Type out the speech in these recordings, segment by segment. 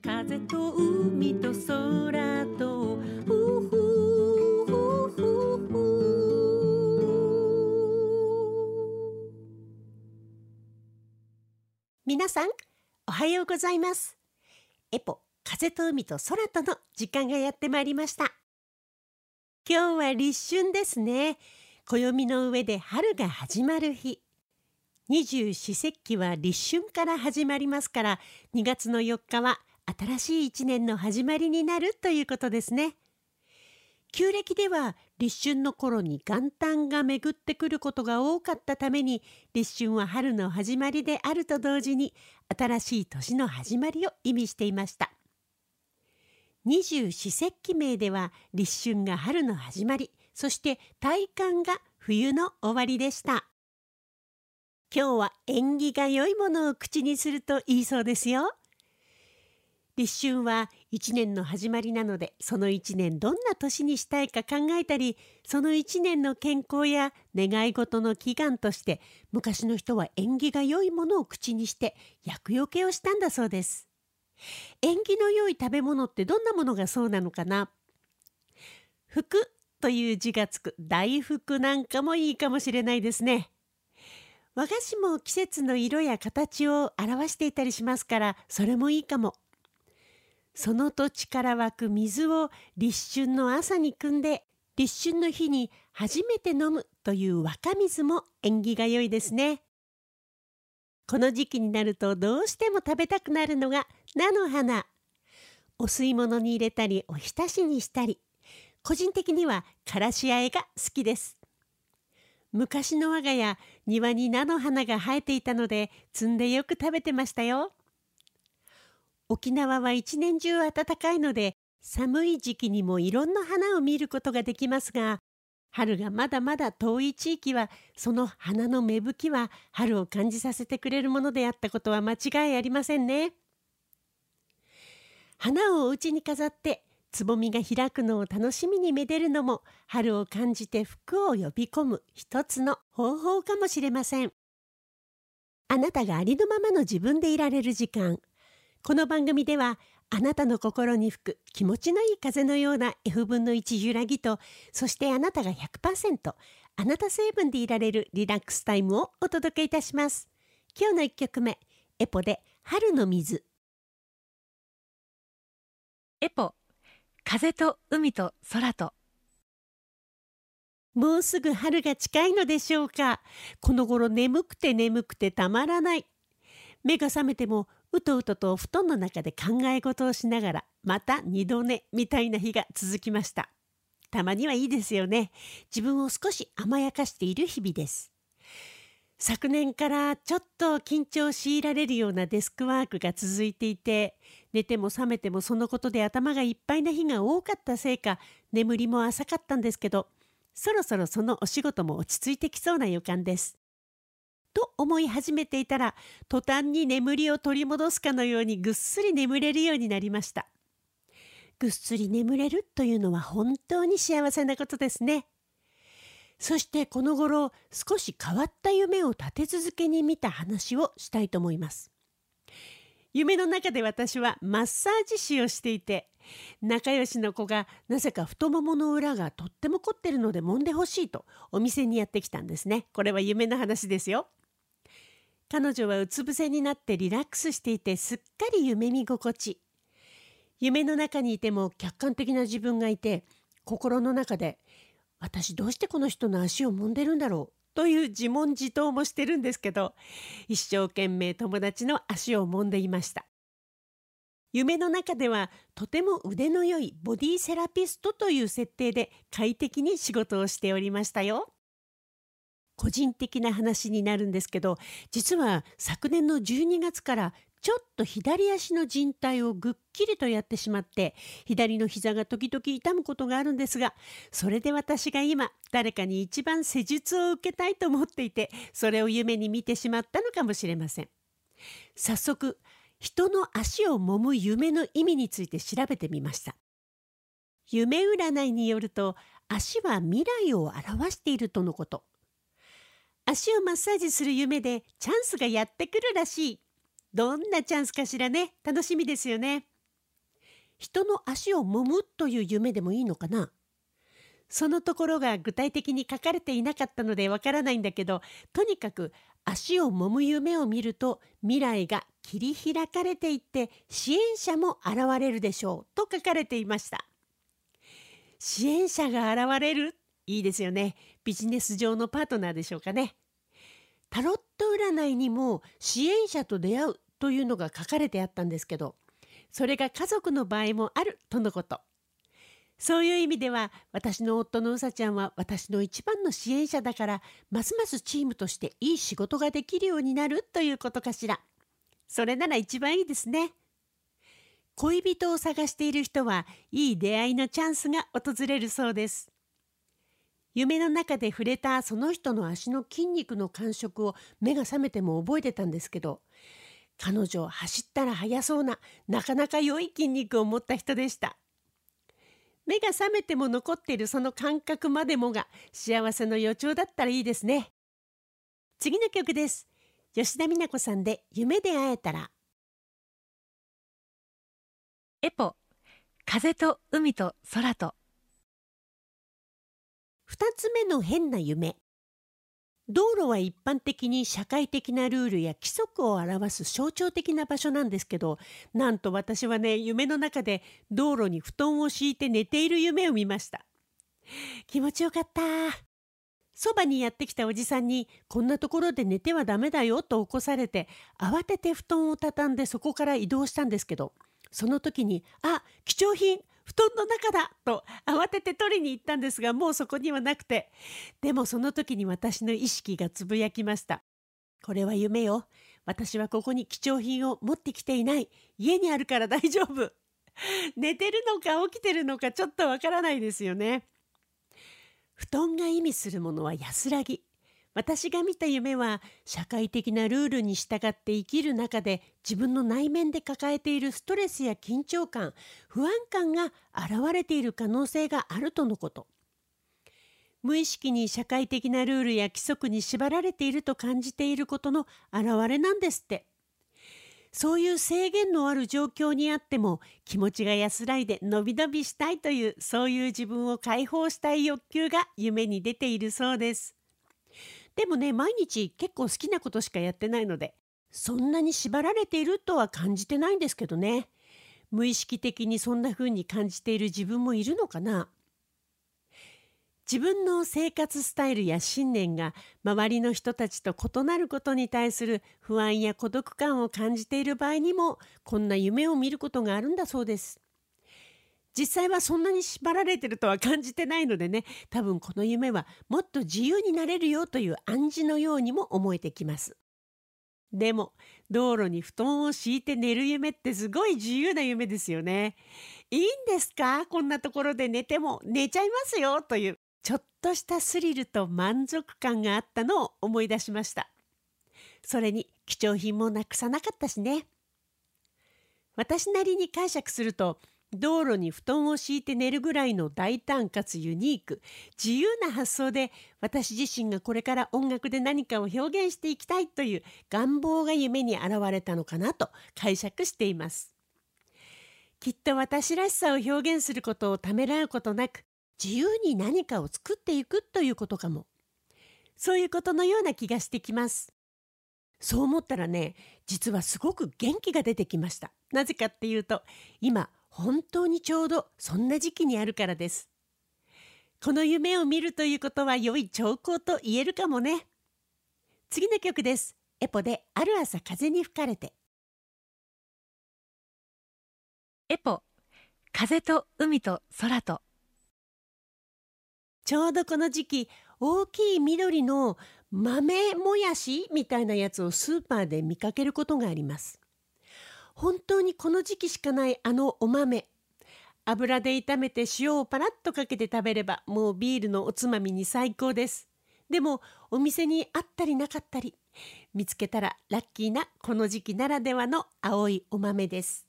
風と海と空とふふふふふ皆さんおはようございます。エポ風と海と空との時間がやってまいりました。今日は立春ですね。暦の上で春が始まる日。二十四節気は立春から始まりますから2月の4日は新しい一年の始まりになるということですね。旧暦では立春の頃に元旦が巡ってくることが多かったために立春は春の始まりであると同時に新しい年の始まりを意味していました。二十四節気名では立春が春の始まりそして大寒が冬の終わりでした。今日は縁起が良いものを口にするといいそうですよ。立春は一年の始まりなのでその一年どんな年にしたいか考えたりその一年の健康や願い事の祈願として昔の人は縁起が良いものを口にして厄除けをしたんだそうです。縁起の良い食べ物ってどんなものがそうなのかな福という字がつく大福なんかもいいかもしれないですね。和菓子も季節の色や形を表していたりしますからそれもいいかも。その土地から湧く水を立春の朝に汲んで立春の日に初めて飲むという若水も縁起が良いですね。この時期になるとどうしても食べたくなるのが菜の花。お吸い物に入れたりおひたしにしたり個人的にはからしあえが好きです。昔の我が家庭に菜の花が生えていたので摘んでよく食べてましたよ。沖縄は一年中暖かいので寒い時期にもいろんな花を見ることができますが春がまだまだ遠い地域はその花の芽吹きは春を感じさせてくれるものであったことは間違いありませんね。花をお家に飾ってつぼみが開くのを楽しみにめでるのも春を感じて福を呼び込む一つの方法かもしれません。あなたがありのままの自分でいられる時間この番組ではあなたの心に吹く気持ちのいい風のような F 分の1揺らぎとそしてあなたが100%あなた成分でいられるリラックスタイムをお届けいたします。今日の1曲目エポで春の水。エポ風と海と空と。もうすぐ春が近いのでしょうか。この頃眠くて眠くてたまらない目が覚めてもうとうとと布団の中で考え事をしながらまた二度寝みたいな日が続きました。たまにはいいですよね。自分を少し甘やかしている日々です。昨年からちょっと緊張を強いられるようなデスクワークが続いていて寝ても覚めてもそのことで頭がいっぱいな日が多かったせいか眠りも浅かったんですけどそろそろそのお仕事も落ち着いてきそうな予感です。と思い始めていたら途端に眠りを取り戻すかのようにぐっすり眠れるようになりました。ぐっすり眠れるというのは本当に幸せなことですね。そしてこの頃少し変わった夢を立て続けに見た話をしたいと思います。夢の中で私はマッサージ師をしていて仲良しの子がなぜか太ももの裏がとっても凝ってるので揉んでほしいとお店にやってきたんですね。これは夢の話ですよ。彼女はうつ伏せになってリラックスしていてすっかり夢見心地夢の中にいても客観的な自分がいて心の中で私どうしてこの人の足を揉んでるんだろうという自問自答もしてるんですけど一生懸命友達の足を揉んでいました夢の中ではとても腕の良いボディセラピストという設定で快適に仕事をしておりましたよ。個人的な話になるんですけど実は昨年の12月からちょっと左足の靭帯をぐっきりとやってしまって左の膝が時々痛むことがあるんですがそれで私が今誰かに一番施術を受けたいと思っていてそれを夢に見てしまったのかもしれません。早速人の足を揉む夢の意味について調べてみました。夢占いによると足は未来を表しているとのこと。足をマッサージする夢でチャンスがやってくるらしい。どんなチャンスかしらね。楽しみですよね。人の足を揉むという夢でもいいのかなそのところが具体的に書かれていなかったのでわからないんだけどとにかく足を揉む夢を見ると未来が切り開かれていって支援者も現れるでしょうと書かれていました支援者が現れる？いいですよねビジネス上のパートナーでしょうかね。タロット占いにも支援者と出会うというのが書かれてあったんですけどそれが家族の場合もあるとのこと。そういう意味では私の夫のうさちゃんは私の一番の支援者だからますますチームとしていい仕事ができるようになるということかしら。それなら一番いいですね。恋人を探している人はいい出会いのチャンスが訪れるそうです。夢の中で触れたその人の足の筋肉の感触を目が覚めても覚えてたんですけど彼女走ったら速そうななかなか良い筋肉を持った人でした。目が覚めても残っているその感覚までもが幸せの予兆だったらいいですね。次の曲です。吉田美奈子さんで夢で会えたら。エポ風と海と空と。2つ目の変な夢。道路は一般的に社会的なルールや規則を表す象徴的な場所なんですけどなんと私はね夢の中で道路に布団を敷いて寝ている夢を見ました。気持ちよかった。そばにやってきたおじさんにこんなところで寝てはダメだよと起こされて慌てて布団を畳んでそこから移動したんですけどその時に「あ貴重品布団の中だと慌てて取りに行ったんですがもうそこにはなくて。でもその時に私の意識がつぶやきました。これは夢よ。私はここに貴重品を持ってきていない。家にあるから大丈夫。寝てるのか起きてるのかちょっとわからないですよね。布団が意味するものは安らぎ。私が見た夢は社会的なルールに従って生きる中で自分の内面で抱えているストレスや緊張感不安感が現れている可能性があるとのこと。無意識に社会的なルールや規則に縛られていると感じていることの表れなんですって。そういう制限のある状況にあっても気持ちが安らいでのびのびしたいというそういう自分を解放したい欲求が夢に出ているそうです。でもね毎日結構好きなことしかやってないのでそんなに縛られているとは感じてないんですけどね無意識的にそんな風に感じている自分もいるのかな自分の生活スタイルや信念が周りの人たちと異なることに対する不安や孤独感を感じている場合にもこんな夢を見ることがあるんだそうです。実際はそんなに縛られてるとは感じてないのでね多分この夢はもっと自由になれるよという暗示のようにも思えてきます。でも道路に布団を敷いて寝る夢ってすごい自由な夢ですよね。いいんですか？こんなところで寝ても。寝ちゃいますよというちょっとしたスリルと満足感があったのを思い出しました。それに貴重品もなくさなかったしね。私なりに解釈すると道路に布団を敷いて寝るぐらいの大胆かつユニーク自由な発想で私自身がこれから音楽で何かを表現していきたいという願望が夢に現れたのかなと解釈しています。きっと私らしさを表現することをためらうことなく自由に何かを作っていくということかも。そういうことのような気がしてきます。そう思ったらね実はすごく元気が出てきました。なぜかっていうと今本当にちょうどそんな時期にあるからです。この夢を見るということは良い兆候と言えるかもね。次の曲です。エポである朝風に吹かれて。エポ風と海と空とちょうどこの時期大きい緑の豆もやしみたいなやつをスーパーで見かけることがあります。本当にこの時期しかないあのお豆。油で炒めて塩をパラッとかけて食べればもうビールのおつまみに最高です。でもお店にあったりなかったり見つけたらラッキーなこの時期ならではの青いお豆です。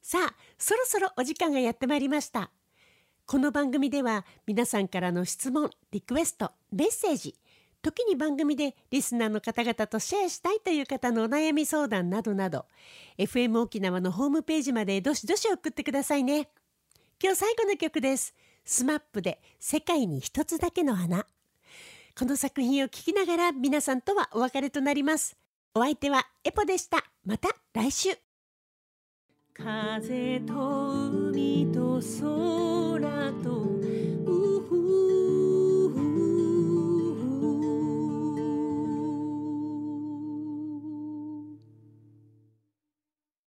さあそろそろお時間がやってまいりました。この番組では皆さんからの質問リクエストメッセージ時に番組でリスナーの方々とシェアしたいという方のお悩み相談などなど FM 沖縄のホームページまでどしどし送ってくださいね。今日最後の曲です。スマップで世界に一つだけの花。この作品を聴きながら皆さんとはお別れとなります。お相手はエポでした。また来週。風と海と空と